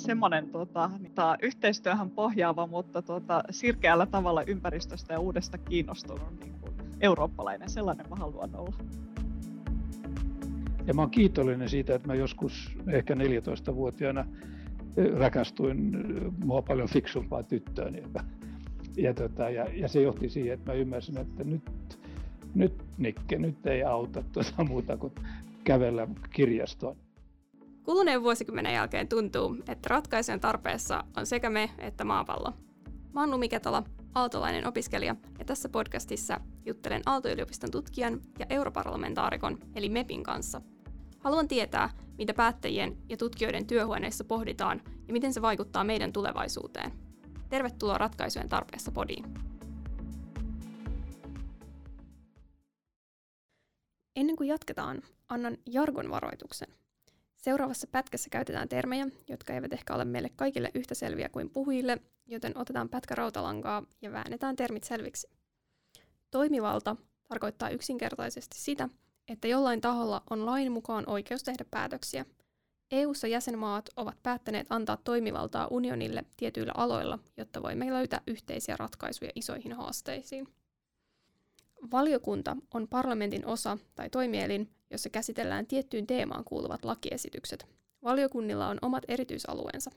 semmoinen tota, tota, yhteistyöhön pohjaava, mutta tota, sirkeällä tavalla ympäristöstä ja uudesta kiinnostunut niin kuin eurooppalainen. Sellainen mä haluan olla. Ja mä oon kiitollinen siitä, että mä joskus ehkä 14-vuotiaana rakastuin mua paljon fiksumpaa tyttöön. Ja, ja, tota, ja, ja se johti siihen, että mä ymmärsin, että nyt, nyt Nikke, nyt ei auta tuota muuta kuin kävellä kirjastoon. Kuluneen vuosikymmenen jälkeen tuntuu, että ratkaisujen tarpeessa on sekä me että maapallo. Mä oon Numi Ketola, aaltolainen opiskelija, ja tässä podcastissa juttelen Aalto-yliopiston tutkijan ja europarlamentaarikon, eli MEPin kanssa. Haluan tietää, mitä päättäjien ja tutkijoiden työhuoneissa pohditaan ja miten se vaikuttaa meidän tulevaisuuteen. Tervetuloa ratkaisujen tarpeessa podiin. Ennen kuin jatketaan, annan jargon varoituksen. Seuraavassa pätkässä käytetään termejä, jotka eivät ehkä ole meille kaikille yhtä selviä kuin puhujille, joten otetaan pätkä rautalankaa ja väännetään termit selviksi. Toimivalta tarkoittaa yksinkertaisesti sitä, että jollain taholla on lain mukaan oikeus tehdä päätöksiä. EU-ssa jäsenmaat ovat päättäneet antaa toimivaltaa unionille tietyillä aloilla, jotta voimme löytää yhteisiä ratkaisuja isoihin haasteisiin. Valiokunta on parlamentin osa tai toimielin, jossa käsitellään tiettyyn teemaan kuuluvat lakiesitykset. Valiokunnilla on omat erityisalueensa.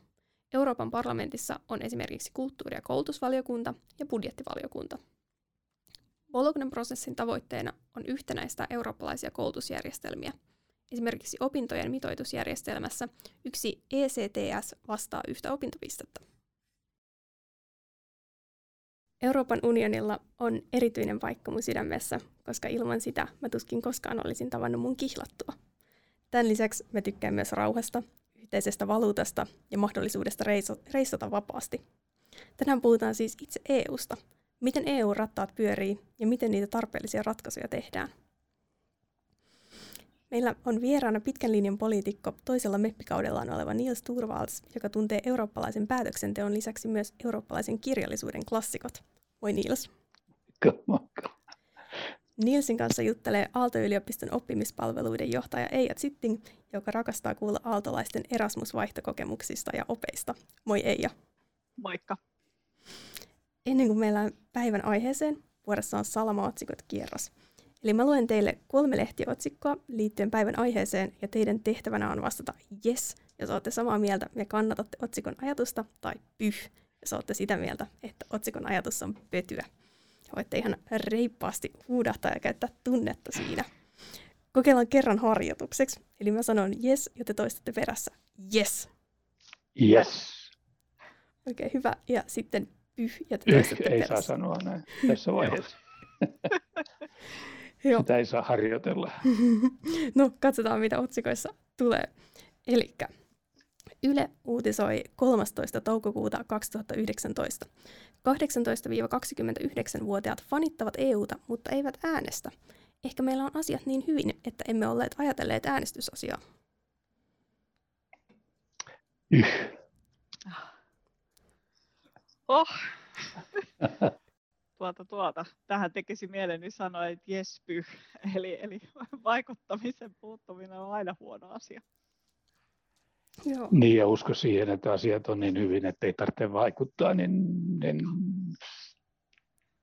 Euroopan parlamentissa on esimerkiksi kulttuuri- ja koulutusvaliokunta ja budjettivaliokunta. Bolognan prosessin tavoitteena on yhtenäistää eurooppalaisia koulutusjärjestelmiä. Esimerkiksi opintojen mitoitusjärjestelmässä yksi ECTS vastaa yhtä opintopistettä. Euroopan unionilla on erityinen paikka mun sydämessä, koska ilman sitä mä tuskin koskaan olisin tavannut mun kihlattua. Tämän lisäksi mä tykkään myös rauhasta, yhteisestä valuutasta ja mahdollisuudesta reissata vapaasti. Tänään puhutaan siis itse EUsta, miten EU-rattaat pyörii ja miten niitä tarpeellisia ratkaisuja tehdään. Meillä on vieraana pitkän linjan poliitikko toisella meppikaudellaan oleva Niels Turvals, joka tuntee eurooppalaisen päätöksenteon lisäksi myös eurooppalaisen kirjallisuuden klassikot. Moi Niels. Nielsin kanssa juttelee Aalto-yliopiston oppimispalveluiden johtaja Eija Zitting, joka rakastaa kuulla aaltolaisten Erasmus-vaihtokokemuksista ja opeista. Moi Eija. Moikka. Ennen kuin meillä on päivän aiheeseen, vuorossa on Salama-otsikot kierros. Eli mä luen teille kolme lehtiotsikkoa liittyen päivän aiheeseen, ja teidän tehtävänä on vastata yes, jos olette samaa mieltä ja kannatatte otsikon ajatusta, tai pyh, jos olette sitä mieltä, että otsikon ajatus on pötyä. Voitte ihan reippaasti huudahtaa ja käyttää tunnetta siinä. Kokeillaan kerran harjoitukseksi. Eli mä sanon yes, ja te toistatte perässä yes. Yes. Okei, okay, hyvä. Ja sitten pyh, ja te toistatte ei perässä. saa sanoa näin tässä vaiheessa. Joo. Sitä ei saa harjoitella. no, katsotaan mitä otsikoissa tulee. Eli Yle uutisoi 13. toukokuuta 2019. 18-29-vuotiaat fanittavat EUta, mutta eivät äänestä. Ehkä meillä on asiat niin hyvin, että emme olleet ajatelleet äänestysasiaa. Yh. Oh. tuota, tuota. Tähän tekisi mieleni sanoa, että jes pyh. Eli, eli vaikuttamisen puuttuminen on aina huono asia. Joo. Niin, ja usko siihen, että asiat on niin hyvin, että ei tarvitse vaikuttaa, niin, niin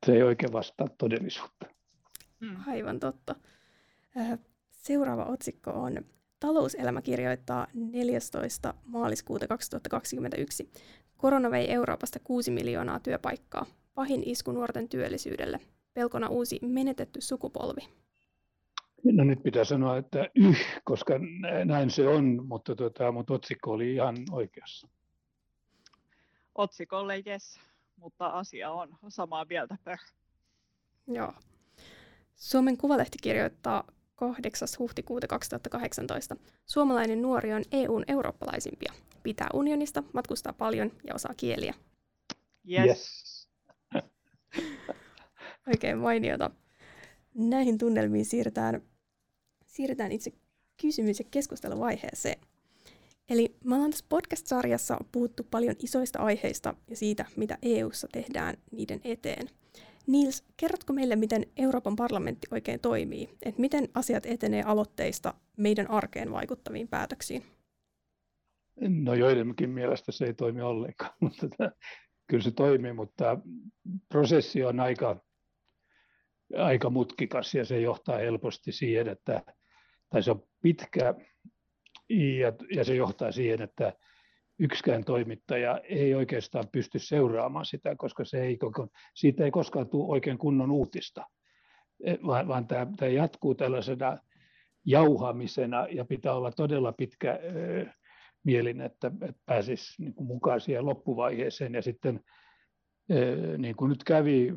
se ei oikein vastaa todellisuutta. Mm. Aivan totta. Seuraava otsikko on Talouselämä kirjoittaa 14. maaliskuuta 2021. Korona vei Euroopasta 6 miljoonaa työpaikkaa. Pahin isku nuorten työllisyydelle. Pelkona uusi menetetty sukupolvi. No nyt pitää sanoa, että yh, koska näin se on, mutta, tota, mutta otsikko oli ihan oikeassa. Otsikolle yes, mutta asia on samaa mieltä. Joo. Suomen Kuvalehti kirjoittaa 8. huhtikuuta 2018. Suomalainen nuori on EUn eurooppalaisimpia. Pitää unionista, matkustaa paljon ja osaa kieliä. Yes. yes. Oikein mainiota. Näihin tunnelmiin siirrytään siirrytään itse kysymys- ja keskusteluvaiheeseen. Eli me ollaan tässä podcast-sarjassa puhuttu paljon isoista aiheista ja siitä, mitä EU:ssa tehdään niiden eteen. Nils, kerrotko meille, miten Euroopan parlamentti oikein toimii? Et miten asiat etenee aloitteista meidän arkeen vaikuttaviin päätöksiin? No joidenkin mielestä se ei toimi ollenkaan, mutta kyllä se toimii, mutta prosessi on aika, aika mutkikas ja se johtaa helposti siihen, että tai se on pitkä ja, ja se johtaa siihen, että yksikään toimittaja ei oikeastaan pysty seuraamaan sitä, koska se ei, siitä ei koskaan tule oikein kunnon uutista, e, vaan, vaan tämä, tämä jatkuu tällaisena jauhamisena ja pitää olla todella pitkä mielin, että, että pääsisi niin kuin mukaan siihen loppuvaiheeseen. Ja sitten niin kuin nyt kävi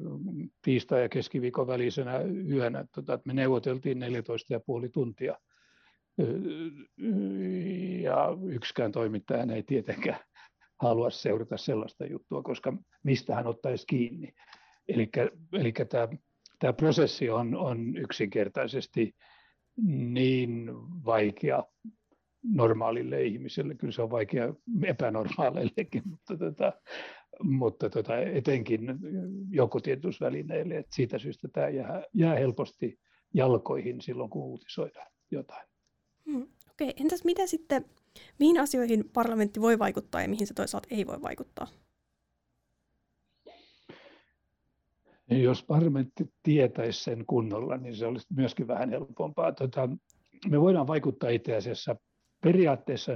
tiistai- ja keskiviikon välisenä yönä, tota, että me neuvoteltiin 14,5 tuntia ja yksikään toimittaja ei tietenkään halua seurata sellaista juttua, koska mistä hän ottaisi kiinni. Eli tämä, tämä prosessi on, on yksinkertaisesti niin vaikea normaalille ihmiselle. Kyllä se on vaikea epänormaaleillekin, mutta, tota, mutta tota, etenkin joukkotiedotusvälineille. Että siitä syystä tämä jää, jää helposti jalkoihin silloin, kun uutisoidaan jotain. Hmm, Okei, okay. entäs mitä sitten, mihin asioihin parlamentti voi vaikuttaa ja mihin se toisaalta ei voi vaikuttaa? Jos parlamentti tietäisi sen kunnolla, niin se olisi myöskin vähän helpompaa. Tota, me voidaan vaikuttaa itse asiassa periaatteessa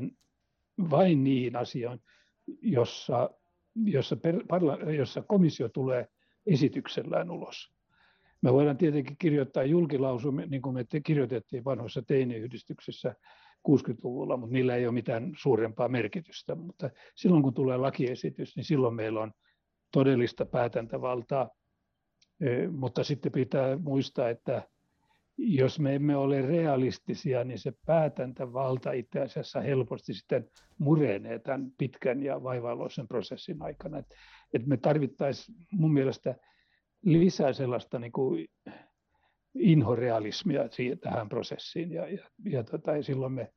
vain niihin asioihin, jossa, jossa, per, parla, jossa komissio tulee esityksellään ulos. Me voidaan tietenkin kirjoittaa julkilausumia, niin kuin me te kirjoitettiin vanhoissa teiniyhdistyksissä 60-luvulla, mutta niillä ei ole mitään suurempaa merkitystä. Mutta silloin kun tulee lakiesitys, niin silloin meillä on todellista päätäntävaltaa. Mutta sitten pitää muistaa, että jos me emme ole realistisia, niin se päätäntävalta itse asiassa helposti sitten murenee tämän pitkän ja vaivalloisen prosessin aikana. Et, et me tarvittaisiin mun mielestä lisää sellaista niin kuin inhorealismia siihen, tähän prosessiin. Ja, ja, ja, tota, ja silloin, me,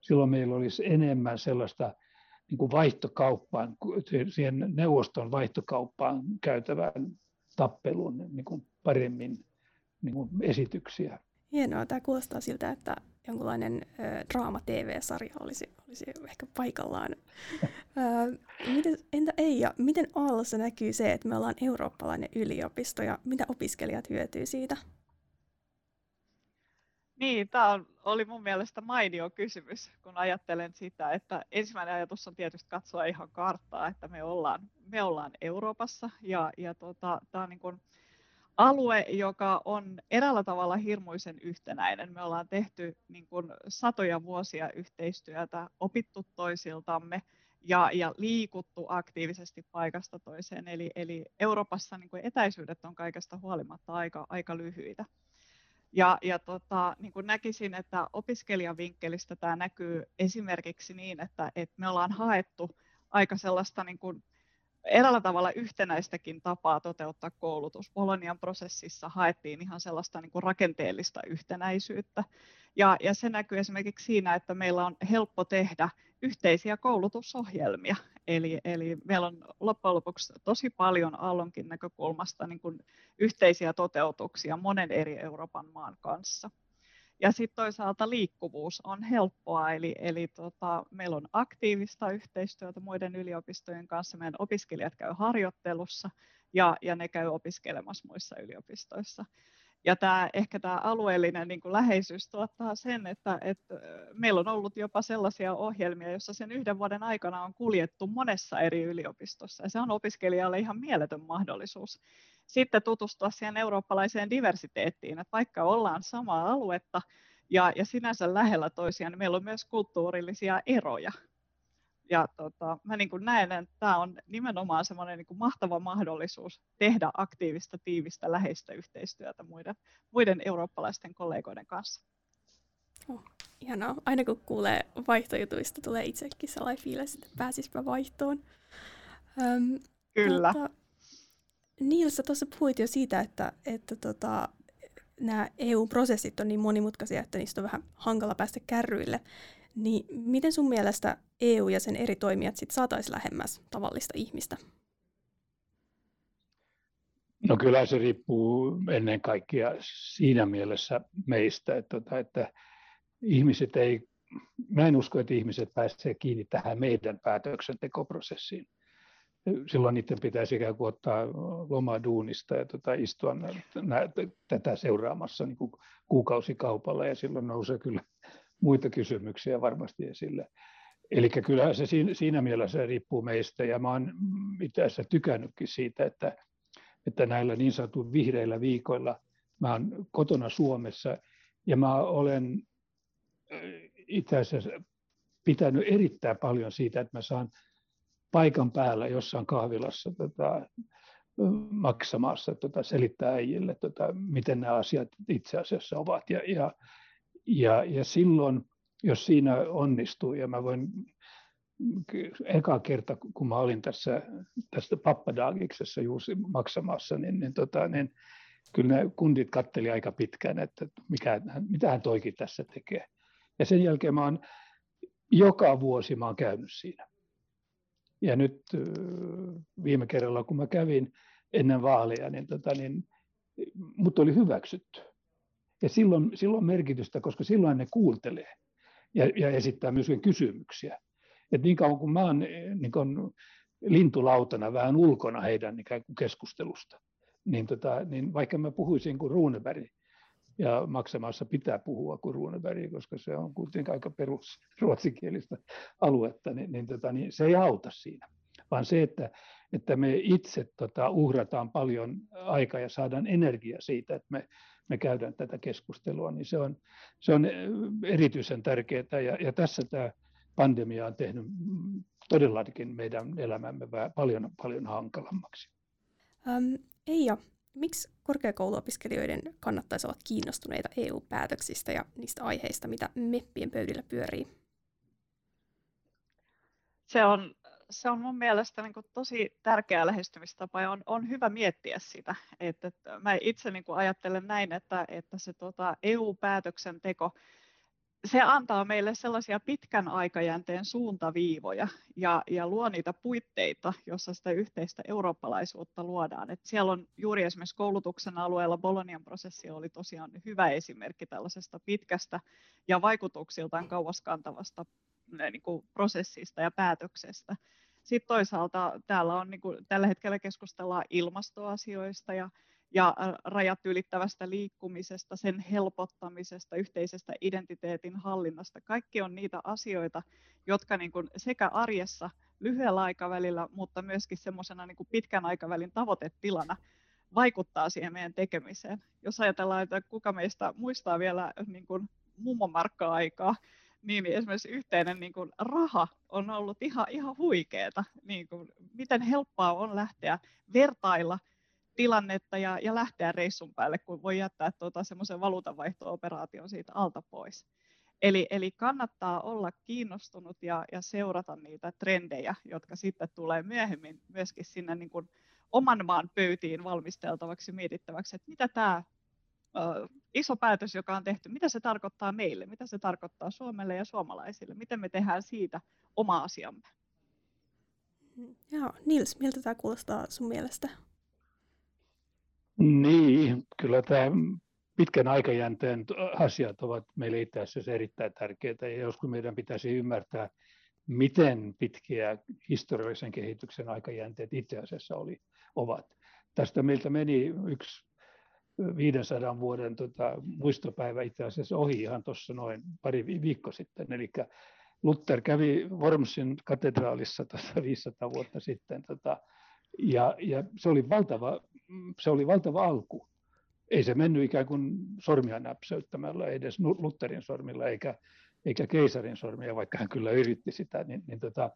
silloin meillä olisi enemmän sellaista niin kuin vaihtokauppaan, siihen neuvoston vaihtokauppaan käytävään tappeluun niin kuin paremmin niin kuin esityksiä. Hienoa. Tämä kuulostaa siltä, että jonkunlainen ö, draama-tv-sarja olisi, olisi ehkä paikallaan. ö, miten, entä Eija, miten Aallossa näkyy se, että me ollaan eurooppalainen yliopisto ja mitä opiskelijat hyötyy siitä? Niin, tämä oli mun mielestä mainio kysymys, kun ajattelen sitä, että ensimmäinen ajatus on tietysti katsoa ihan karttaa, että me ollaan, me ollaan Euroopassa ja, ja tota, tämä on niin kuin, alue, joka on eräällä tavalla hirmuisen yhtenäinen. Me ollaan tehty niin kuin satoja vuosia yhteistyötä, opittu toisiltamme ja, ja liikuttu aktiivisesti paikasta toiseen. Eli, eli Euroopassa niin kuin etäisyydet on kaikesta huolimatta aika, aika lyhyitä. Ja, ja tota, niin kuin näkisin, että opiskelijavinkkelistä tämä näkyy esimerkiksi niin, että, että me ollaan haettu aika sellaista niin kuin eräällä tavalla yhtenäistäkin tapaa toteuttaa koulutus. Bolonian prosessissa haettiin ihan sellaista niin kuin rakenteellista yhtenäisyyttä. Ja, ja se näkyy esimerkiksi siinä, että meillä on helppo tehdä yhteisiä koulutusohjelmia. Eli, eli meillä on loppujen lopuksi tosi paljon Aallonkin näkökulmasta niin kuin yhteisiä toteutuksia monen eri Euroopan maan kanssa. Ja sitten toisaalta liikkuvuus on helppoa, eli, eli tota, meillä on aktiivista yhteistyötä muiden yliopistojen kanssa. Meidän opiskelijat käy harjoittelussa ja, ja ne käy opiskelemassa muissa yliopistoissa. Ja tämä, ehkä tämä alueellinen niin läheisyys tuottaa sen, että, että meillä on ollut jopa sellaisia ohjelmia, joissa sen yhden vuoden aikana on kuljettu monessa eri yliopistossa. Ja se on opiskelijalle ihan mieletön mahdollisuus sitten tutustua siihen eurooppalaiseen diversiteettiin, että vaikka ollaan samaa aluetta ja, ja sinänsä lähellä toisiaan, niin meillä on myös kulttuurillisia eroja. Ja tota, mä niin kuin näen, että tämä on nimenomaan semmoinen niin mahtava mahdollisuus tehdä aktiivista, tiivistä, läheistä yhteistyötä muiden, muiden eurooppalaisten kollegoiden kanssa. Oh, ihanaa. Aina kun kuulee vaihtojutuista, tulee itsekin sellainen fiilis, että pääsispä vaihtoon. Öm, Kyllä. Mutta, Niils, tuossa puhuit jo siitä, että, että tota, nämä EU-prosessit on niin monimutkaisia, että niistä on vähän hankala päästä kärryille. Niin miten sun mielestä EU ja sen eri toimijat sit saataisiin lähemmäs tavallista ihmistä? No kyllä se riippuu ennen kaikkea siinä mielessä meistä, että, tota, että ihmiset ei mä en usko, että ihmiset pääsevät kiinni tähän meidän päätöksentekoprosessiin. Silloin niiden pitäisi ikään kuin ottaa lomaa duunista ja tota, istua nä, tätä seuraamassa niin kuin kuukausikaupalla ja silloin nousee kyllä muita kysymyksiä varmasti esille. Eli kyllä se siinä, mielessä riippuu meistä ja mä oon itse asiassa tykännytkin siitä, että, että näillä niin sanotuilla vihreillä viikoilla mä oon kotona Suomessa ja mä olen itse asiassa pitänyt erittäin paljon siitä, että mä saan paikan päällä jossain kahvilassa tota, maksamassa tota, selittää äijille, tota, miten nämä asiat itse asiassa ovat. Ja, ja, ja, ja silloin, jos siinä onnistuu, ja mä voin eka kerta, kun mä olin tässä, tässä Pappadagiksessa juuri maksamassa, niin, niin, tota, niin kyllä ne kundit katteli aika pitkään, että mikä, mitä hän toikin tässä tekee. Ja sen jälkeen mä oon, joka vuosi mä oon käynyt siinä. Ja nyt viime kerralla, kun mä kävin ennen vaaleja, niin, tota, niin mut oli hyväksytty. Ja silloin, silloin merkitystä, koska silloin ne kuuntelee ja, ja esittää myös kysymyksiä. Et niin kauan kuin mä oon niin kun lintulautana vähän ulkona heidän ikään kuin keskustelusta, niin, tota, niin vaikka mä puhuisin kuin Runeberg, ja maksamassa pitää puhua kuin Runeberg, koska se on kuitenkin aika perus ruotsinkielistä aluetta, niin, niin, tota, niin se ei auta siinä, vaan se, että, että me itse tota, uhrataan paljon aikaa ja saadaan energia siitä, että me, me käydään tätä keskustelua, niin se on, se on erityisen tärkeää ja, ja tässä tämä pandemia on tehnyt todellakin meidän elämämme paljon, paljon hankalammaksi. Um, Eija, Miksi korkeakouluopiskelijoiden kannattaisi olla kiinnostuneita EU-päätöksistä ja niistä aiheista, mitä meppien pöydillä pyörii? Se on, se on mun mielestä niin kuin tosi tärkeä lähestymistapa ja on, on hyvä miettiä sitä. Että, että mä itse niin kuin ajattelen näin, että, että se tota EU-päätöksenteko se antaa meille sellaisia pitkän aikajänteen suuntaviivoja ja, ja luo niitä puitteita, jossa sitä yhteistä eurooppalaisuutta luodaan. Et siellä on juuri esimerkiksi koulutuksen alueella Bolonian prosessi oli tosiaan hyvä esimerkki tällaisesta pitkästä ja vaikutuksiltaan kauaskantavasta niin kuin prosessista ja päätöksestä. Sitten toisaalta täällä on, niin kuin, tällä hetkellä keskustellaan ilmastoasioista ja ja rajat ylittävästä liikkumisesta, sen helpottamisesta, yhteisestä identiteetin hallinnasta. Kaikki on niitä asioita, jotka niin kuin sekä arjessa lyhyellä aikavälillä, mutta myöskin semmoisena niin pitkän aikavälin tavoitetilana vaikuttaa siihen meidän tekemiseen. Jos ajatellaan, että kuka meistä muistaa vielä niin kuin mummomarkka-aikaa, niin esimerkiksi yhteinen niin kuin raha on ollut ihan, ihan huikeeta. Niin kuin, miten helppoa on lähteä vertailla – tilannetta ja, ja lähteä reissun päälle, kun voi jättää tuota, semmoisen valuutanvaihto-operaation siitä alta pois. Eli, eli kannattaa olla kiinnostunut ja, ja seurata niitä trendejä, jotka sitten tulee myöhemmin myöskin sinne niin kuin oman maan pöytiin valmisteltavaksi, mietittäväksi, että mitä tämä ö, iso päätös, joka on tehty, mitä se tarkoittaa meille, mitä se tarkoittaa Suomelle ja suomalaisille, miten me tehdään siitä oma asiamme. Joo, Nils, miltä tämä kuulostaa sun mielestä? Niin, kyllä tämä pitkän aikajänteen asiat ovat meille itse asiassa erittäin tärkeitä ja joskus meidän pitäisi ymmärtää, miten pitkiä historiallisen kehityksen aikajänteet itse asiassa oli, ovat. Tästä meiltä meni yksi 500 vuoden tota, muistopäivä itse asiassa ohi ihan tuossa noin pari viikko sitten. Eli Luther kävi Wormsin katedraalissa tuossa 500 vuotta sitten tota, ja, ja se, oli valtava, se oli valtava alku. Ei se mennyt ikään kuin sormia näpsäyttämällä, ei edes Lutherin sormilla eikä, eikä keisarin sormia, vaikka hän kyllä yritti sitä. Niin, niin, tota,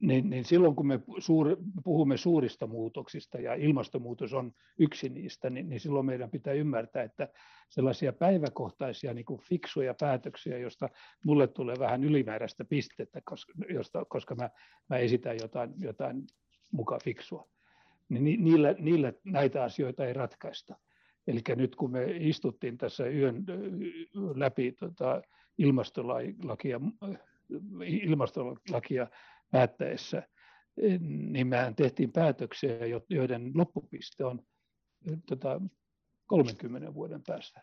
niin, niin silloin kun me suur, puhumme suurista muutoksista ja ilmastonmuutos on yksi niistä, niin, niin silloin meidän pitää ymmärtää, että sellaisia päiväkohtaisia niin kuin fiksuja päätöksiä, josta mulle tulee vähän ylimääräistä pistettä, koska, josta, koska mä, mä esitän jotain, jotain muka fiksua. Niin niillä, niillä näitä asioita ei ratkaista. Eli nyt kun me istuttiin tässä yön läpi tota ilmastolakia, ilmastolakia päättäessä, niin mehän tehtiin päätöksiä, joiden loppupiste on tota, 30 vuoden päästä.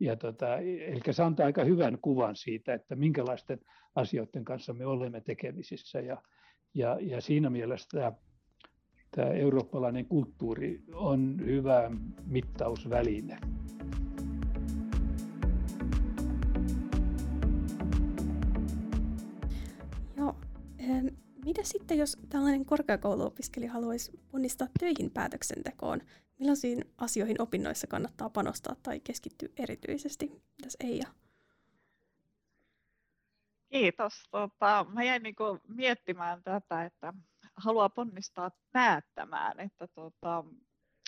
ja tota, eli se antaa aika hyvän kuvan siitä, että minkälaisten asioiden kanssa me olemme tekemisissä. Ja, ja, ja siinä mielessä tämä, tämä eurooppalainen kulttuuri on hyvä mittausväline. Joo. Mitä sitten, jos tällainen korkeakouluopiskelija haluaisi ponnistaa töihin päätöksentekoon? Millaisiin asioihin opinnoissa kannattaa panostaa tai keskittyä erityisesti? Mitäs Eija? Kiitos. Tota, mä jäin niin miettimään tätä, että haluaa ponnistaa päättämään, että tota,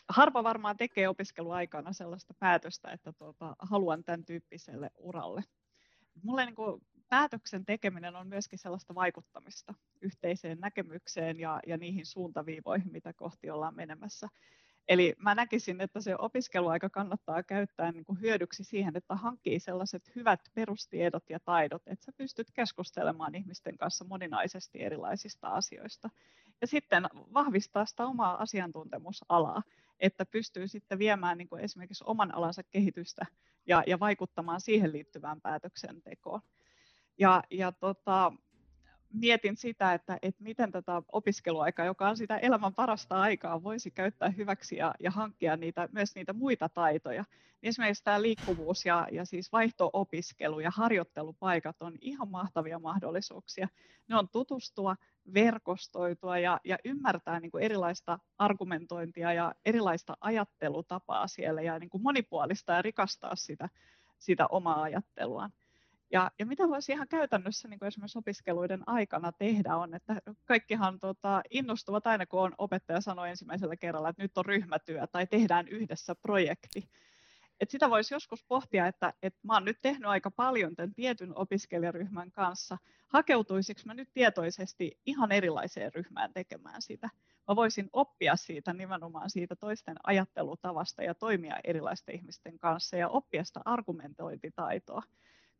harva varmaan tekee opiskeluaikana sellaista päätöstä, että tota, haluan tämän tyyppiselle uralle. Mulle niin kuin, päätöksen tekeminen on myöskin sellaista vaikuttamista yhteiseen näkemykseen ja, ja niihin suuntaviivoihin, mitä kohti ollaan menemässä. Eli mä näkisin, että se opiskeluaika kannattaa käyttää niin kuin hyödyksi siihen, että hankkii sellaiset hyvät perustiedot ja taidot, että sä pystyt keskustelemaan ihmisten kanssa moninaisesti erilaisista asioista. Ja sitten vahvistaa sitä omaa asiantuntemusalaa, että pystyy sitten viemään niin kuin esimerkiksi oman alansa kehitystä ja, ja vaikuttamaan siihen liittyvään päätöksentekoon. Ja, ja tota, mietin sitä, että, että miten tätä opiskeluaikaa, joka on sitä elämän parasta aikaa, voisi käyttää hyväksi ja, ja hankkia niitä, myös niitä muita taitoja. Niin esimerkiksi tämä liikkuvuus ja, ja siis vaihto-opiskelu ja harjoittelupaikat on ihan mahtavia mahdollisuuksia. Ne on tutustua, verkostoitua ja, ja ymmärtää niin kuin erilaista argumentointia ja erilaista ajattelutapaa siellä ja niin kuin monipuolista ja rikastaa sitä, sitä omaa ajatteluaan. Ja, ja mitä voisi ihan käytännössä niin kuin esimerkiksi opiskeluiden aikana tehdä on, että kaikkihan tota, innostuvat aina, kun on opettaja sanoi ensimmäisellä kerralla, että nyt on ryhmätyö tai tehdään yhdessä projekti. Et sitä voisi joskus pohtia, että, että mä oon nyt tehnyt aika paljon tämän tietyn opiskelijaryhmän kanssa. Hakeutuisiko mä nyt tietoisesti ihan erilaiseen ryhmään tekemään sitä? Mä voisin oppia siitä nimenomaan siitä toisten ajattelutavasta ja toimia erilaisten ihmisten kanssa ja oppia sitä argumentointitaitoa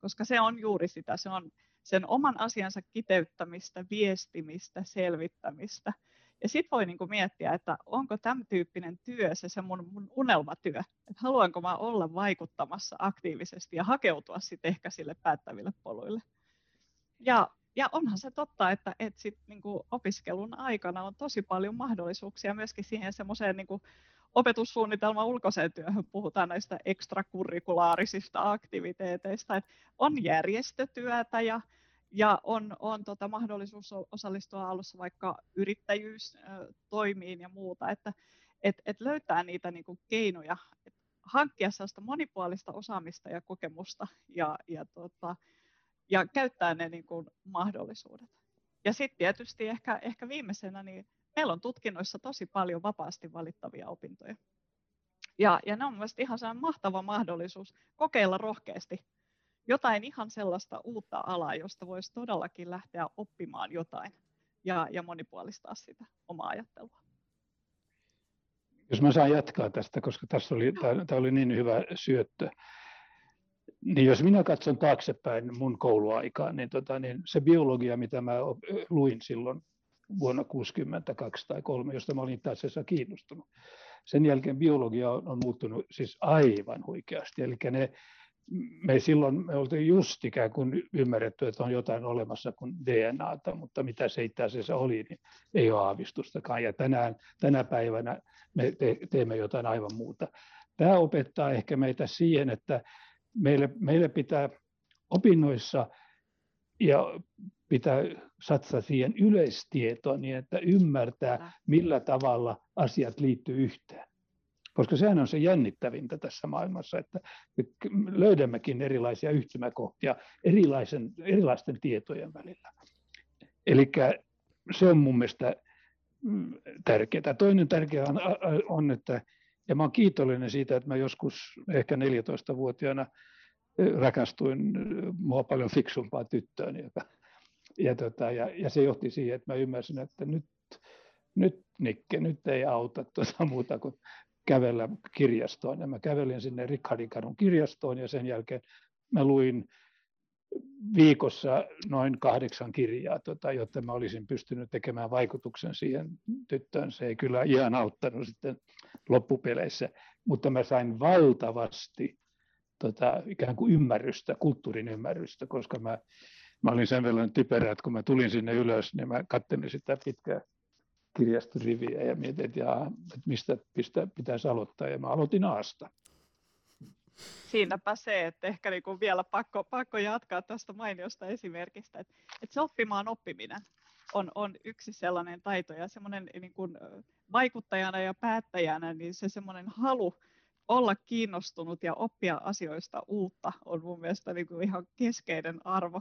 koska se on juuri sitä, se on sen oman asiansa kiteyttämistä, viestimistä, selvittämistä. Ja sitten voi niinku miettiä, että onko tämän tyyppinen työ se, se mun, mun unelmatyö, että haluanko mä olla vaikuttamassa aktiivisesti ja hakeutua sitten ehkä sille päättäville poluille. Ja, ja onhan se totta, että, että sit niinku opiskelun aikana on tosi paljon mahdollisuuksia myöskin siihen semmoiseen niinku opetussuunnitelman ulkoiseen työhön puhutaan näistä ekstrakurrikulaarisista aktiviteeteista, että on järjestötyötä ja, ja on, on tota mahdollisuus osallistua alussa vaikka yrittäjyystoimiin ja muuta, että et, et löytää niitä niinku keinoja, että hankkia sellaista monipuolista osaamista ja kokemusta ja, ja, tota, ja käyttää ne niinku mahdollisuudet. Ja sitten tietysti ehkä, ehkä viimeisenä niin meillä on tutkinnoissa tosi paljon vapaasti valittavia opintoja. Ja, ja ne on mielestäni ihan sellainen mahtava mahdollisuus kokeilla rohkeasti jotain ihan sellaista uutta alaa, josta voisi todellakin lähteä oppimaan jotain ja, ja monipuolistaa sitä omaa ajattelua. Jos mä saan jatkaa tästä, koska tässä oli, tämä oli niin hyvä syöttö. Niin jos minä katson taaksepäin mun kouluaikaan, niin, tota, niin se biologia, mitä mä luin silloin vuonna 1962 tai 3, josta mä olin itse asiassa kiinnostunut. Sen jälkeen biologia on, on muuttunut siis aivan huikeasti. Eli ne, me silloin me oltiin just ikään kuin ymmärretty, että on jotain olemassa kuin DNAta, mutta mitä se itse asiassa oli, niin ei ole aavistustakaan. Ja tänään, tänä päivänä me te, teemme jotain aivan muuta. Tämä opettaa ehkä meitä siihen, että meille, meille pitää opinnoissa ja pitää satsata siihen yleistietoon niin, että ymmärtää, millä tavalla asiat liittyy yhteen. Koska sehän on se jännittävintä tässä maailmassa, että löydämmekin erilaisia yhtymäkohtia erilaisen, erilaisten tietojen välillä. Eli se on mun mielestä mm, tärkeää. Toinen tärkeä on, on, että, ja mä olen kiitollinen siitä, että mä joskus ehkä 14-vuotiaana rakastuin mua paljon fiksumpaa tyttöön, joka ja, tota, ja, ja se johti siihen, että mä ymmärsin, että nyt, nyt Nikke, nyt ei auta tuota muuta kuin kävellä kirjastoon. Ja mä kävelin sinne Rikhardikadun kirjastoon ja sen jälkeen mä luin viikossa noin kahdeksan kirjaa, tota, jotta mä olisin pystynyt tekemään vaikutuksen siihen tyttöön. Se ei kyllä ihan auttanut sitten loppupeleissä, mutta mä sain valtavasti tota, ikään kuin ymmärrystä, kulttuurin ymmärrystä, koska mä, mä olin sen verran typerä, että kun mä tulin sinne ylös, niin mä katselin sitä pitkää kirjastoriviä ja mietin, että, jaa, että mistä pistä, pitäisi aloittaa, ja mä aloitin Aasta. Siinäpä se, että ehkä niin kuin vielä pakko, pakko jatkaa tästä mainiosta esimerkistä, että, että se oppimaan oppiminen on, on yksi sellainen taito ja semmoinen niin kuin vaikuttajana ja päättäjänä, niin se semmoinen halu olla kiinnostunut ja oppia asioista uutta on mun mielestä niin kuin ihan keskeinen arvo.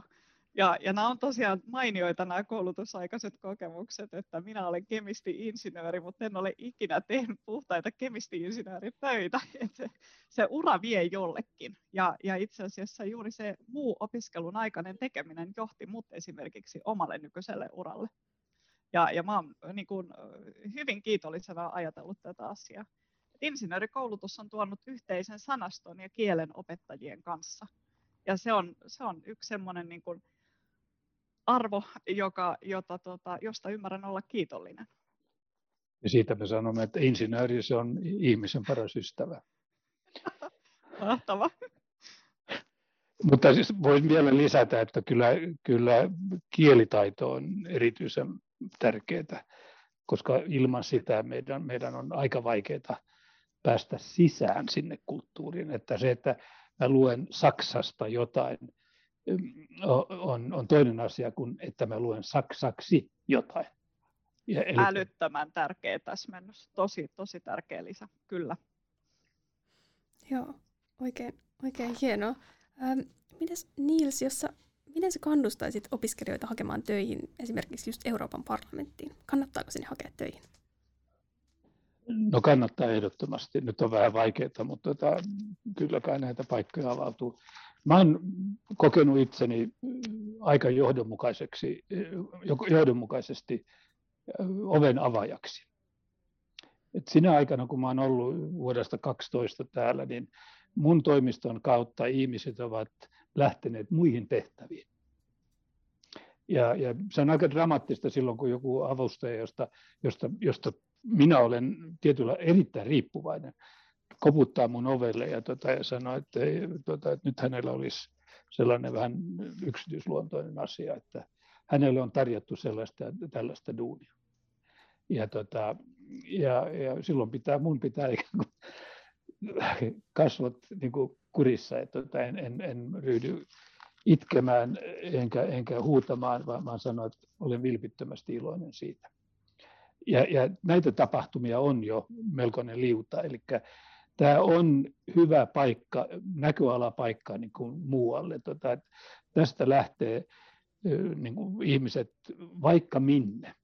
Ja, ja nämä on tosiaan mainioita nämä koulutusaikaiset kokemukset, että minä olen kemisti-insinööri, mutta en ole ikinä tehnyt puhtaita kemisti-insinööritöitä. Että se, ura vie jollekin. Ja, ja itse asiassa juuri se muu opiskelun aikainen tekeminen johti mut esimerkiksi omalle nykyiselle uralle. Ja, ja mä oon niin kuin, hyvin kiitollisena ajatellut tätä asiaa. Et insinöörikoulutus on tuonut yhteisen sanaston ja kielen opettajien kanssa. Ja se on, se on yksi semmoinen niin arvo, joka, jota, tota, josta ymmärrän olla kiitollinen. Ja siitä me sanomme, että insinööri se on ihmisen paras ystävä. Mahtava. Mutta siis voin vielä lisätä, että kyllä, kyllä kielitaito on erityisen tärkeää, koska ilman sitä meidän, meidän on aika vaikeaa päästä sisään sinne kulttuuriin. Että se, että mä luen Saksasta jotain, on, on toinen asia kuin, että mä luen saksaksi jotain. Ja, eli... Älyttömän tärkeä täsmennys. Tosi, tosi tärkeä lisä, kyllä. Joo, oikein, oikein hienoa. Ähm, mites Niels, jossa, miten sä kannustaisit opiskelijoita hakemaan töihin esimerkiksi just Euroopan parlamenttiin? Kannattaako sinne hakea töihin? No kannattaa ehdottomasti. Nyt on vähän vaikeaa, mutta tota, kyllä kai näitä paikkoja avautuu. Mä oon kokenut itseni aika johdonmukaiseksi, johdonmukaisesti oven avajaksi. Et sinä aikana, kun mä oon ollut vuodesta 12 täällä, niin mun toimiston kautta ihmiset ovat lähteneet muihin tehtäviin. Ja, ja se on aika dramaattista silloin, kun joku avustaja, josta, josta, josta minä olen tietyllä erittäin riippuvainen, koputtaa mun ovelle ja, tota, ja sanoo, että, tota, että nyt hänellä olisi sellainen vähän yksityisluontoinen asia, että hänelle on tarjottu sellaista tällaista duunia. Ja, tota, ja, ja silloin pitää, mun pitää kasvot niin kuin kurissa, että tota, en, en, en ryhdy itkemään enkä, enkä huutamaan, vaan, vaan sanon, että olen vilpittömästi iloinen siitä. Ja, ja näitä tapahtumia on jo melkoinen liuta, eli tämä on hyvä paikka, näköalapaikka niin kuin muualle. Tota, tästä lähtee niin kuin ihmiset vaikka minne.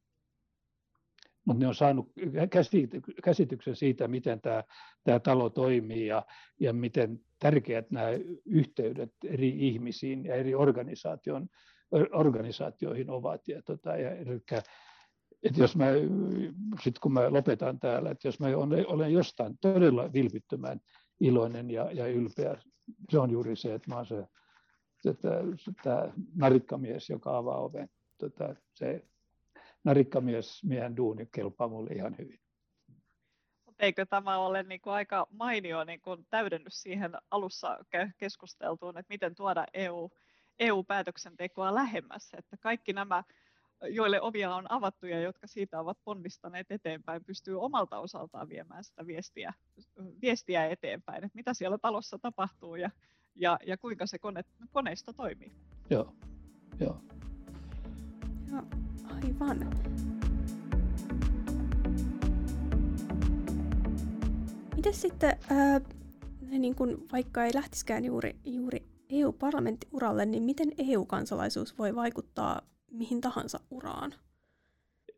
Mutta ne on saanut käsityksen siitä, miten tämä, tämä talo toimii ja, ja miten tärkeät nämä yhteydet eri ihmisiin ja eri organisaatioihin ovat. Ja, tota, ja, eli että jos mä, sit kun mä lopetan täällä, että jos mä olen jostain todella vilpittömän iloinen ja, ja ylpeä, se on juuri se, että mä oon se, se tämä narikkamies, joka avaa oven. Tota, se narikkamies, miehen duuni kelpaa mulle ihan hyvin. Eikö tämä ole niin kuin aika mainio niin kuin täydennys siihen alussa keskusteltuun, että miten tuoda EU, EU-päätöksentekoa lähemmäs, että kaikki nämä joille ovia on avattu ja jotka siitä ovat ponnistaneet eteenpäin, pystyy omalta osaltaan viemään sitä viestiä, viestiä eteenpäin, että mitä siellä talossa tapahtuu ja, ja, ja kuinka se kone, koneisto toimii. Joo, joo. Joo, aivan. Miten sitten, ää, niin kun vaikka ei lähtisikään juuri, juuri EU-parlamenttiuralle, niin miten EU-kansalaisuus voi vaikuttaa mihin tahansa uraan?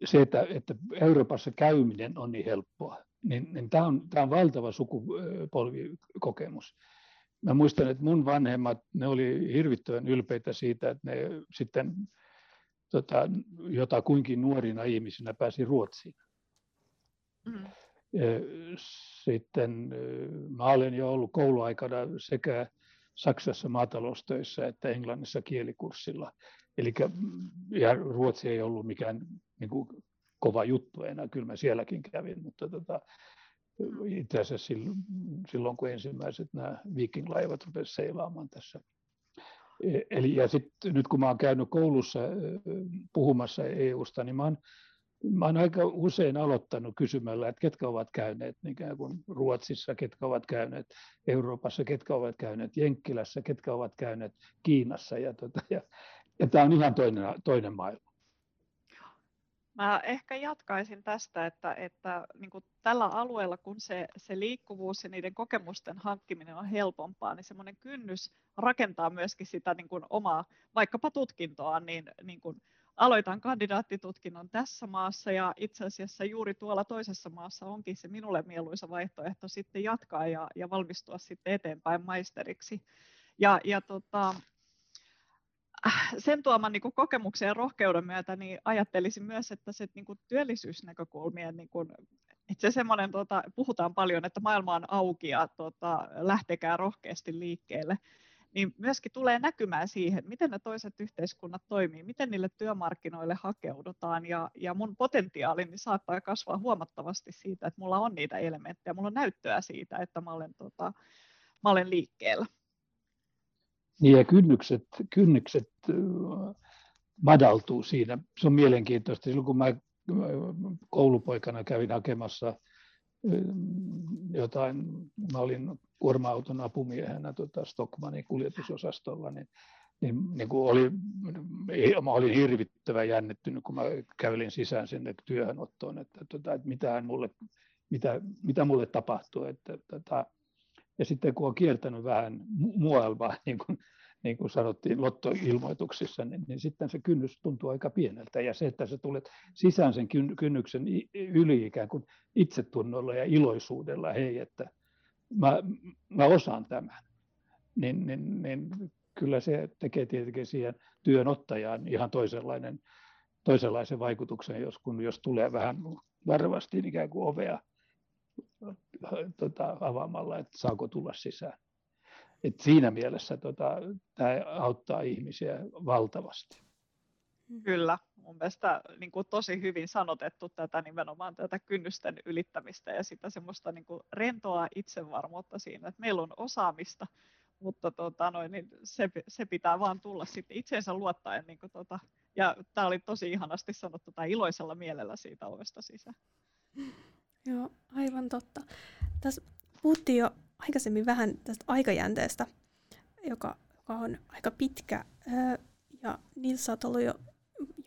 Se, että, että Euroopassa käyminen on niin helppoa, niin, niin tämä, on, tämä on valtava sukupolvikokemus. Mä muistan, että mun vanhemmat, ne oli hirvittävän ylpeitä siitä, että ne sitten tota, jota kuinkin nuorina ihmisinä pääsi Ruotsiin. Mm. Sitten mä olen jo ollut kouluaikana sekä Saksassa maataloustöissä että Englannissa kielikurssilla. Eli ja Ruotsi ei ollut mikään niin kuin, kova juttu enää, kyllä mä sielläkin kävin, mutta tota, itse asiassa silloin, kun ensimmäiset nämä viking-laivat rupesivat seilaamaan tässä. E, eli ja sitten nyt kun mä olen käynyt koulussa puhumassa EUsta, niin mä olen, mä olen aika usein aloittanut kysymällä, että ketkä ovat käyneet ikään kuin Ruotsissa, ketkä ovat käyneet Euroopassa, ketkä ovat käyneet Jenkkilässä, ketkä ovat käyneet Kiinassa. Ja, tota, ja, ja tämä on ihan toinen, toinen maailma. Mä ehkä jatkaisin tästä, että, että niin kuin tällä alueella, kun se, se liikkuvuus ja niiden kokemusten hankkiminen on helpompaa, niin semmoinen kynnys rakentaa myöskin sitä niin kuin omaa vaikkapa tutkintoa, niin, niin kuin aloitan kandidaattitutkinnon tässä maassa ja itse asiassa juuri tuolla toisessa maassa onkin se minulle mieluisa vaihtoehto sitten jatkaa ja, ja valmistua sitten eteenpäin maisteriksi. Ja, ja tota, sen tuoman niin kuin kokemuksen ja rohkeuden myötä niin ajattelisin myös, että se niin kuin työllisyysnäkökulmien, niin kuin, että se semmoinen, tota, puhutaan paljon, että maailma on auki ja tota, lähtekää rohkeasti liikkeelle, niin myöskin tulee näkymään siihen, miten ne toiset yhteiskunnat toimii, miten niille työmarkkinoille hakeudutaan ja, ja mun potentiaalini niin saattaa kasvaa huomattavasti siitä, että mulla on niitä elementtejä, mulla on näyttöä siitä, että mä olen, tota, mä olen liikkeellä. Ja kynnykset, kynnykset madaltuu siinä. Se on mielenkiintoista. Silloin kun mä koulupoikana kävin hakemassa jotain, mä olin kuorma-auton apumiehenä tota Stockmanin kuljetusosastolla, niin, niin, niin kuin oli, mä olin hirvittävän jännittynyt, kun mä kävelin sisään sinne työhönottoon, että, tota, että mulle, mitä, mitä mulle tapahtuu. Että, tota, ja sitten kun on kiertänyt vähän muualta, niin kuin, niin kuin sanottiin lottoilmoituksissa, niin, niin sitten se kynnys tuntuu aika pieneltä. Ja se, että sä tulet sisään sen kynnyksen yli ikään kuin itsetunnolla ja iloisuudella, hei, että mä, mä osaan tämän, niin, niin, niin kyllä se tekee tietenkin siihen työnottajaan ihan toisenlainen, toisenlaisen vaikutuksen, jos, kun, jos tulee vähän varmasti ikään kuin ovea tota, avaamalla, että saako tulla sisään. Et siinä mielessä tota, tämä auttaa ihmisiä valtavasti. Kyllä, mun mielestä niin kuin tosi hyvin sanotettu tätä nimenomaan tätä kynnysten ylittämistä ja sitä semmoista niin kuin rentoa itsevarmuutta siinä, että meillä on osaamista, mutta tota, noin, niin se, se, pitää vaan tulla sitten itseensä luottaen. Niin kuin, tota, ja tämä oli tosi ihanasti sanottu tai iloisella mielellä siitä ovesta sisään. Joo, aivan totta. Tässä puhuttiin jo aikaisemmin vähän tästä aikajänteestä, joka, joka on aika pitkä. Ja Nils, olet ollut jo,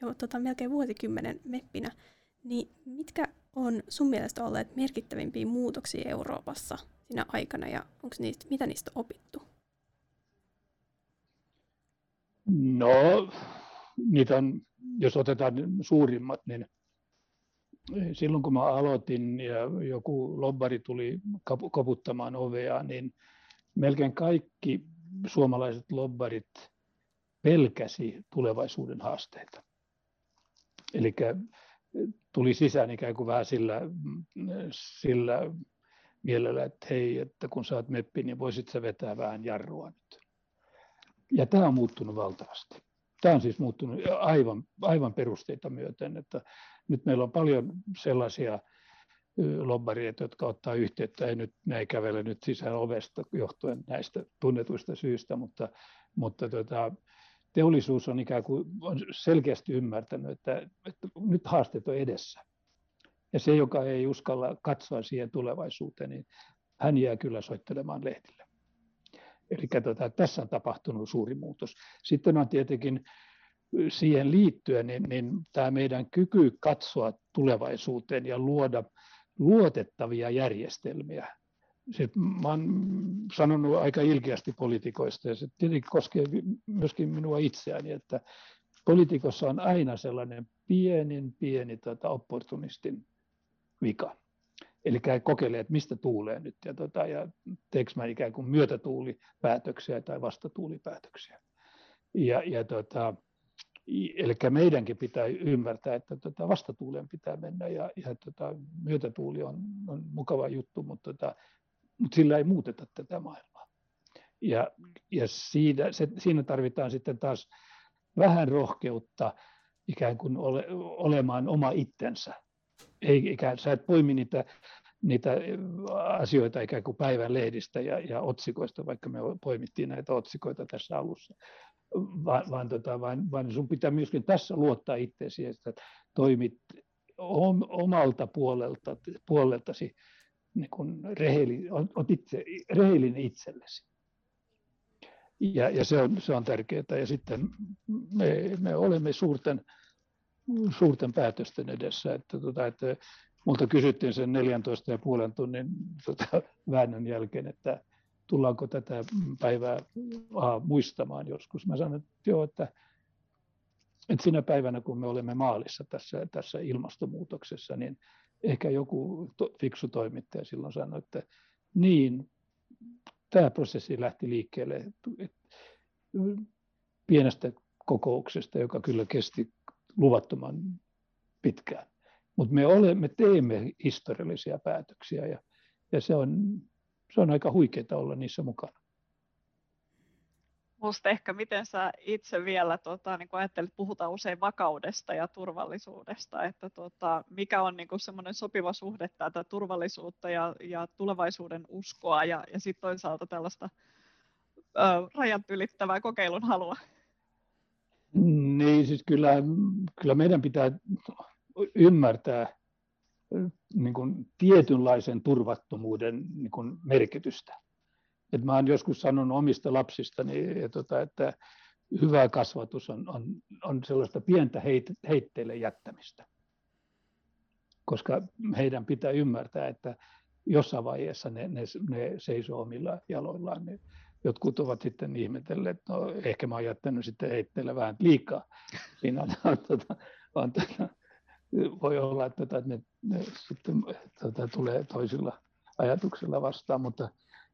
jo tota, melkein vuosikymmenen meppinä. Niin mitkä on sun mielestä olleet merkittävimpiä muutoksia Euroopassa siinä aikana ja onko niistä, mitä niistä on opittu? No, niitä on, jos otetaan suurimmat, niin silloin kun mä aloitin ja joku lobbari tuli koputtamaan ovea, niin melkein kaikki suomalaiset lobbarit pelkäsi tulevaisuuden haasteita. Eli tuli sisään ikään kuin vähän sillä, sillä mielellä, että hei, että kun oot meppi, niin voisit sä vetää vähän jarrua nyt. Ja tämä on muuttunut valtavasti. Tämä on siis muuttunut aivan, aivan perusteita myöten, että nyt meillä on paljon sellaisia lobbareita, jotka ottaa yhteyttä, ei nyt, ei kävele nyt sisään ovesta johtuen näistä tunnetuista syistä, mutta, mutta tota, teollisuus on ikään kuin on selkeästi ymmärtänyt, että, että nyt haasteet on edessä. Ja se, joka ei uskalla katsoa siihen tulevaisuuteen, niin hän jää kyllä soittelemaan lehdille. Eli tota, tässä on tapahtunut suuri muutos. Sitten on tietenkin siihen liittyen, niin, niin tämä meidän kyky katsoa tulevaisuuteen ja luoda luotettavia järjestelmiä. Mä olen sanonut aika ilkeästi poliitikoista, ja se tietenkin koskee myöskin minua itseäni, että poliitikossa on aina sellainen pienin, pieni tota, opportunistin vika. Eli kokeilee, että mistä tuulee nyt, ja, tota, ja teekö mä ikään kuin myötätuulipäätöksiä tai vastatuulipäätöksiä. Ja, ja tota, Eli meidänkin pitää ymmärtää, että tota vastatuuleen pitää mennä ja, ja tota, myötätuuli on, on mukava juttu, mutta, tota, mutta sillä ei muuteta tätä maailmaa. Ja, ja siinä, se, siinä tarvitaan sitten taas vähän rohkeutta ikään kuin ole, olemaan oma itsensä. Ei, ikään, sä et poimi niitä niitä asioita ikään kuin päivän lehdistä ja, ja otsikoista, vaikka me poimittiin näitä otsikoita tässä alussa. Vaan, vaan, tota, vaan, vaan sun pitää myöskin tässä luottaa itseesi, että toimit omalta puolelta, puoleltasi niin kuin reheli, oot itse, rehellinen itsellesi. Ja, ja se, on, se on tärkeää. Ja sitten me, me olemme suurten, suurten päätösten edessä. Että, tota, että multa kysyttiin sen 14 ja puolen tunnin tota, väännön jälkeen, että tullaanko tätä päivää aha, muistamaan joskus. Mä sanoin, että joo, että, että sinä päivänä, kun me olemme maalissa tässä, tässä ilmastonmuutoksessa, niin ehkä joku to, fiksu toimittaja silloin sanoi, että niin, tämä prosessi lähti liikkeelle pienestä kokouksesta, joka kyllä kesti luvattoman pitkään. Mutta me, olemme, teemme historiallisia päätöksiä ja, ja se, on, se on aika huikeaa olla niissä mukana. Musta ehkä miten sä itse vielä tota, niin ajattelet, puhutaan usein vakaudesta ja turvallisuudesta, että tota, mikä on niin semmoinen sopiva suhde tätä turvallisuutta ja, ja tulevaisuuden uskoa ja, ja sitten toisaalta tällaista ö, rajat ylittävää kokeilun halua? Niin, siis kyllä, kyllä meidän pitää ymmärtää niin kuin tietynlaisen turvattomuuden niin kuin merkitystä. Et mä olen joskus sanonut omista lapsistani, että, tota, että hyvä kasvatus on, on, on sellaista pientä heit, heitteille jättämistä. Koska heidän pitää ymmärtää, että jossain vaiheessa ne, ne, ne seisoo omilla jaloillaan. Ne, jotkut ovat sitten ihmetelleet, että no, ehkä mä oon jättänyt sitten heitteille vähän liikaa. Siinä on, tuota, on, tuota, voi olla, että, että ne, ne sitten tuota, tulee toisilla ajatuksilla vastaan, mutta,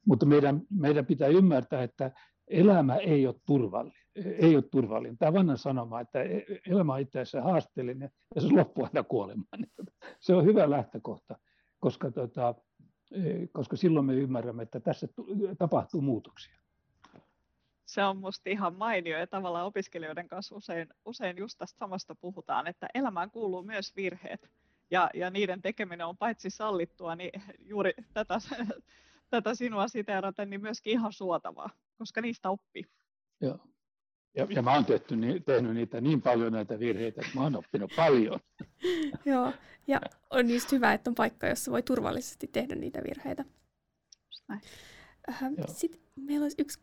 mutta meidän, meidän pitää ymmärtää, että elämä ei ole turvallinen. Ei ole turvallinen. Tämä vanha sanoma, että elämä on itse asiassa haasteellinen ja se loppuu aina kuolemaan. Se on hyvä lähtökohta, koska, tuota, koska silloin me ymmärrämme, että tässä tapahtuu muutoksia se on musta ihan mainio ja tavallaan opiskelijoiden kanssa usein, usein just tästä samasta puhutaan, että elämään kuuluu myös virheet ja, ja niiden tekeminen on paitsi sallittua, niin juuri tätä, tätä sinua siteeraten, niin myöskin ihan suotavaa, koska niistä oppii. Joo. Ja, ja mä oon tehty, tehnyt niitä niin paljon näitä virheitä, että mä oon oppinut paljon. Joo, ja on just hyvä, että on paikka, jossa voi turvallisesti tehdä niitä virheitä. Näin. Sitten meillä olisi yksi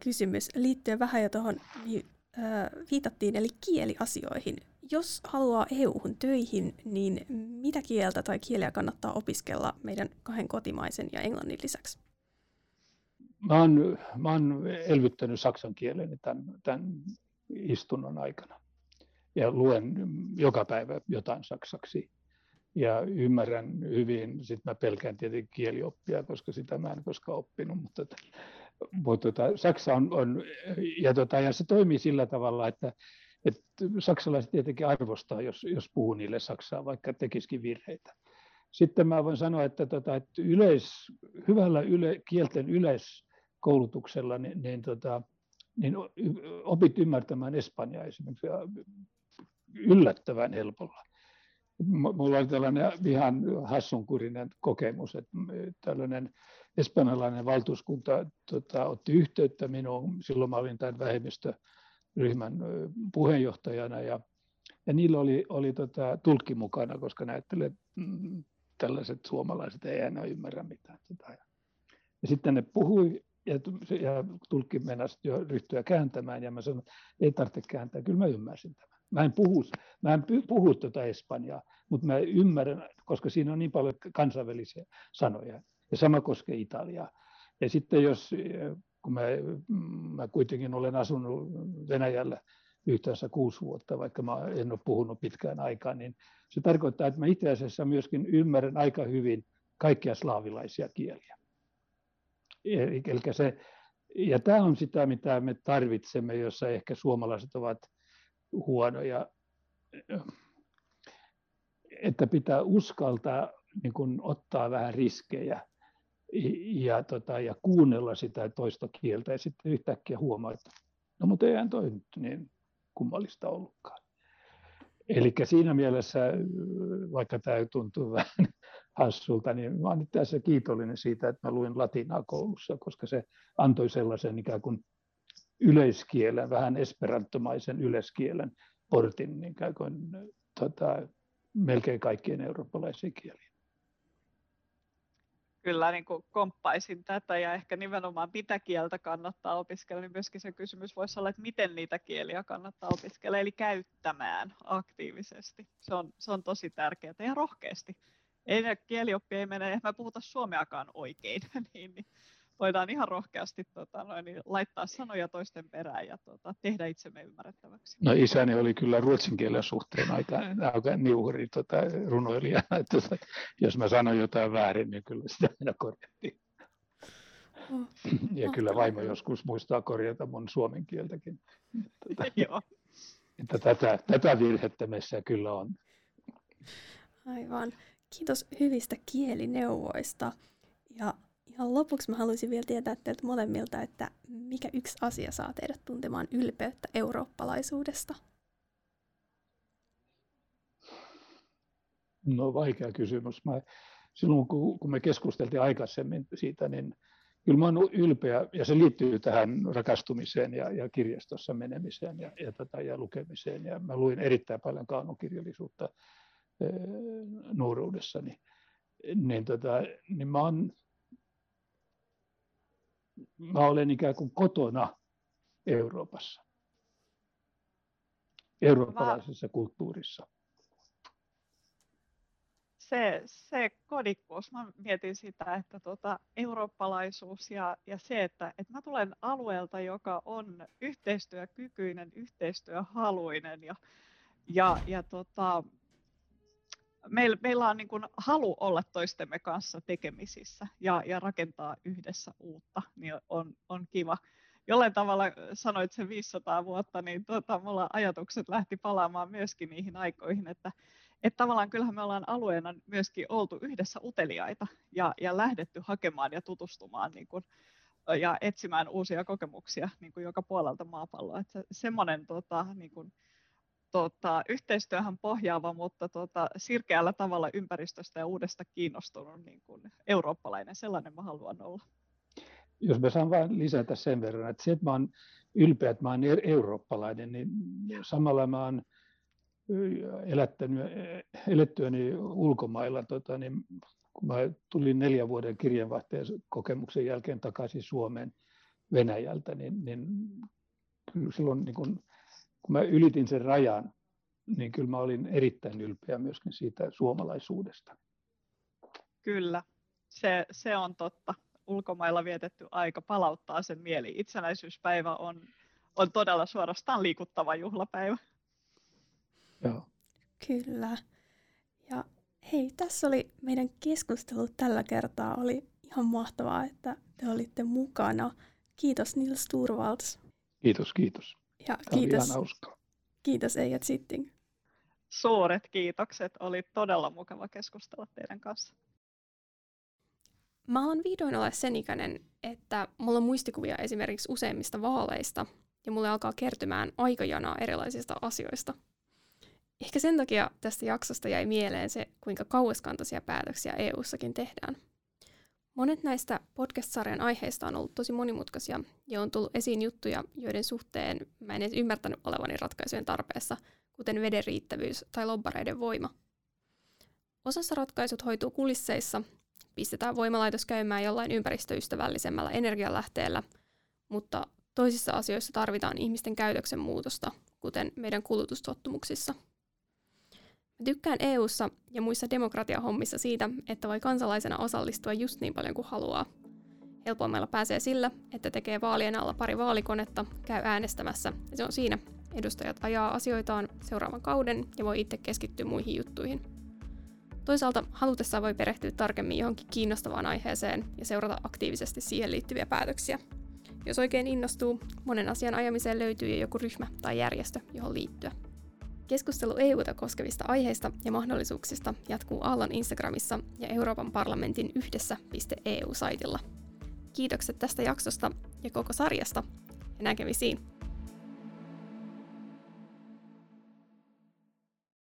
kysymys liittyen vähän jo tuohon niin, äh, viitattiin, eli kieliasioihin. Jos haluaa EU-hun töihin, niin mitä kieltä tai kieliä kannattaa opiskella meidän kahden kotimaisen ja englannin lisäksi? Mä oon, mä oon elvyttänyt saksan kielen tämän, tämän istunnon aikana ja luen joka päivä jotain saksaksi ja ymmärrän hyvin, sitten mä pelkään tietenkin kielioppia, koska sitä mä en koskaan oppinut, mutta, mutta tota, Saksa on, on ja, tota, ja se toimii sillä tavalla, että, että saksalaiset tietenkin arvostaa, jos, jos puhuu niille saksaa, vaikka tekisikin virheitä. Sitten mä voin sanoa, että, tota, että yleis, hyvällä yle, kielten yleiskoulutuksella niin, niin, tota, niin opit ymmärtämään espanjaa esimerkiksi yllättävän helpolla mulla oli tällainen ihan hassunkurinen kokemus, että tällainen espanjalainen valtuuskunta tota, otti yhteyttä minuun, silloin mä olin tämän vähemmistöryhmän puheenjohtajana ja, ja niillä oli, oli tota, tulkki mukana, koska näytteli, että mm, tällaiset suomalaiset ei enää ymmärrä mitään. Tota. Ja sitten ne puhui ja, ja tulkki mennäisi jo ryhtyä kääntämään ja mä sanoin, ei tarvitse kääntää, kyllä mä ymmärsin tämän. Mä en puhu, mä en puhu tuota Espanjaa, mutta mä ymmärrän, koska siinä on niin paljon kansainvälisiä sanoja. Ja sama koskee Italiaa. Ja sitten jos, kun mä, mä kuitenkin olen asunut Venäjällä yhteensä kuusi vuotta, vaikka mä en ole puhunut pitkään aikaan, niin se tarkoittaa, että mä itse asiassa myöskin ymmärrän aika hyvin kaikkia slaavilaisia kieliä. Eli se, ja tämä on sitä, mitä me tarvitsemme, jossa ehkä suomalaiset ovat huonoja, että pitää uskaltaa niin kuin ottaa vähän riskejä ja, tota, ja kuunnella sitä toista kieltä ja sitten yhtäkkiä huomaa, että no mutta eihän toi nyt niin kummallista ollutkaan. Eli siinä mielessä, vaikka tämä tuntuu vähän hassulta, niin mä olen tässä kiitollinen siitä, että mä luin latinaa koulussa, koska se antoi sellaisen ikään kuin yleiskielen, vähän esperantomaisen yleiskielen portin niin kuin, tota, melkein kaikkien eurooppalaisiin kieliin. Kyllä niin kuin komppaisin tätä ja ehkä nimenomaan mitä kieltä kannattaa opiskella, niin myöskin se kysymys voisi olla, että miten niitä kieliä kannattaa opiskella, eli käyttämään aktiivisesti. Se on, se on tosi tärkeää ja rohkeasti. Ei kielioppi ei mene, että me puhuta suomeakaan oikein, niin, niin voidaan ihan rohkeasti tota, noin, niin laittaa sanoja toisten perään ja tota, tehdä itsemme ymmärrettäväksi. No isäni oli kyllä ruotsin kielen suhteen aika, aika niuhri tota, runoilija. Että, tota, jos mä sanon jotain väärin, niin kyllä sitä aina korjattiin. Oh. Ja kyllä vaimo joskus muistaa korjata mun suomen kieltäkin. Tota, Joo. Että tätä, tätä virhettä meissä kyllä on. Aivan. Kiitos hyvistä kielineuvoista. Ja Ihan lopuksi mä haluaisin vielä tietää teiltä molemmilta, että mikä yksi asia saa teidät tuntemaan ylpeyttä eurooppalaisuudesta? No vaikea kysymys. Mä, silloin kun, kun me keskusteltiin aikaisemmin siitä, niin kyllä mä olen ylpeä, ja se liittyy tähän rakastumiseen ja, ja kirjastossa menemiseen ja, ja, tota, ja lukemiseen. Ja mä luin erittäin paljon kaunokirjallisuutta e, nuoruudessani. Niin, tota, niin mä oon mä olen ikään kuin kotona Euroopassa, eurooppalaisessa kulttuurissa. Se, se kodikkuus, mä mietin sitä, että tota, eurooppalaisuus ja, ja se, että, että mä tulen alueelta, joka on yhteistyökykyinen, yhteistyöhaluinen ja, ja, ja tota, meillä, meillä on niin kuin halu olla toistemme kanssa tekemisissä ja, ja rakentaa yhdessä uutta, niin on, on kiva. Jollain tavalla sanoit sen 500 vuotta, niin tuota, mulla ajatukset lähti palaamaan myöskin niihin aikoihin, että, että tavallaan kyllähän me ollaan alueena myöskin oltu yhdessä uteliaita ja, ja lähdetty hakemaan ja tutustumaan niin kuin, ja etsimään uusia kokemuksia niin kuin joka puolelta maapalloa. Että semmoinen tota, niin kuin, tota, yhteistyöhön pohjaava, mutta tota, sirkeällä tavalla ympäristöstä ja uudesta kiinnostunut niin kuin eurooppalainen. Sellainen mä haluan olla. Jos mä saan vain lisätä sen verran, että se, että mä oon ylpeä, että mä oon eurooppalainen, niin samalla mä oon elättänyt, elettyäni ulkomailla, tota, niin kun mä tulin neljän vuoden kirjanvaihtajan kokemuksen jälkeen takaisin Suomeen Venäjältä, niin, niin silloin niin kun kun mä ylitin sen rajan, niin kyllä mä olin erittäin ylpeä myöskin siitä suomalaisuudesta. Kyllä, se, se on totta. Ulkomailla vietetty aika palauttaa sen mieli. Itsenäisyyspäivä on, on todella suorastaan liikuttava juhlapäivä. Joo. Kyllä. Ja hei, tässä oli meidän keskustelu tällä kertaa. Oli ihan mahtavaa, että te olitte mukana. Kiitos Nils Turvalds. Kiitos, kiitos. Ja kiitos, kiitos Eijat Sitting. Suuret kiitokset. Oli todella mukava keskustella teidän kanssa. Mä alan vihdoin olla sen ikäinen, että mulla on muistikuvia esimerkiksi useimmista vaaleista ja mulle alkaa kertymään aikajanaa erilaisista asioista. Ehkä sen takia tästä jaksosta jäi mieleen se, kuinka kauaskantoisia päätöksiä EU-sakin tehdään – Monet näistä podcast-sarjan aiheista on ollut tosi monimutkaisia ja on tullut esiin juttuja, joiden suhteen mä en edes ymmärtänyt olevani ratkaisujen tarpeessa, kuten veden riittävyys tai lobbareiden voima. Osassa ratkaisut hoituu kulisseissa, pistetään voimalaitos käymään jollain ympäristöystävällisemmällä energialähteellä, mutta toisissa asioissa tarvitaan ihmisten käytöksen muutosta, kuten meidän kulutustottumuksissa – tykkään EU:ssa ja muissa demokratiahommissa siitä, että voi kansalaisena osallistua just niin paljon kuin haluaa. Helpoimmalla pääsee sillä, että tekee vaalien alla pari vaalikonetta, käy äänestämässä ja se on siinä. Edustajat ajaa asioitaan seuraavan kauden ja voi itse keskittyä muihin juttuihin. Toisaalta halutessaan voi perehtyä tarkemmin johonkin kiinnostavaan aiheeseen ja seurata aktiivisesti siihen liittyviä päätöksiä. Jos oikein innostuu, monen asian ajamiseen löytyy jo joku ryhmä tai järjestö, johon liittyä. Keskustelu EUta koskevista aiheista ja mahdollisuuksista jatkuu Aallon Instagramissa ja Euroopan parlamentin yhdessä.eu-saitilla. Kiitokset tästä jaksosta ja koko sarjasta ja näkemisiin!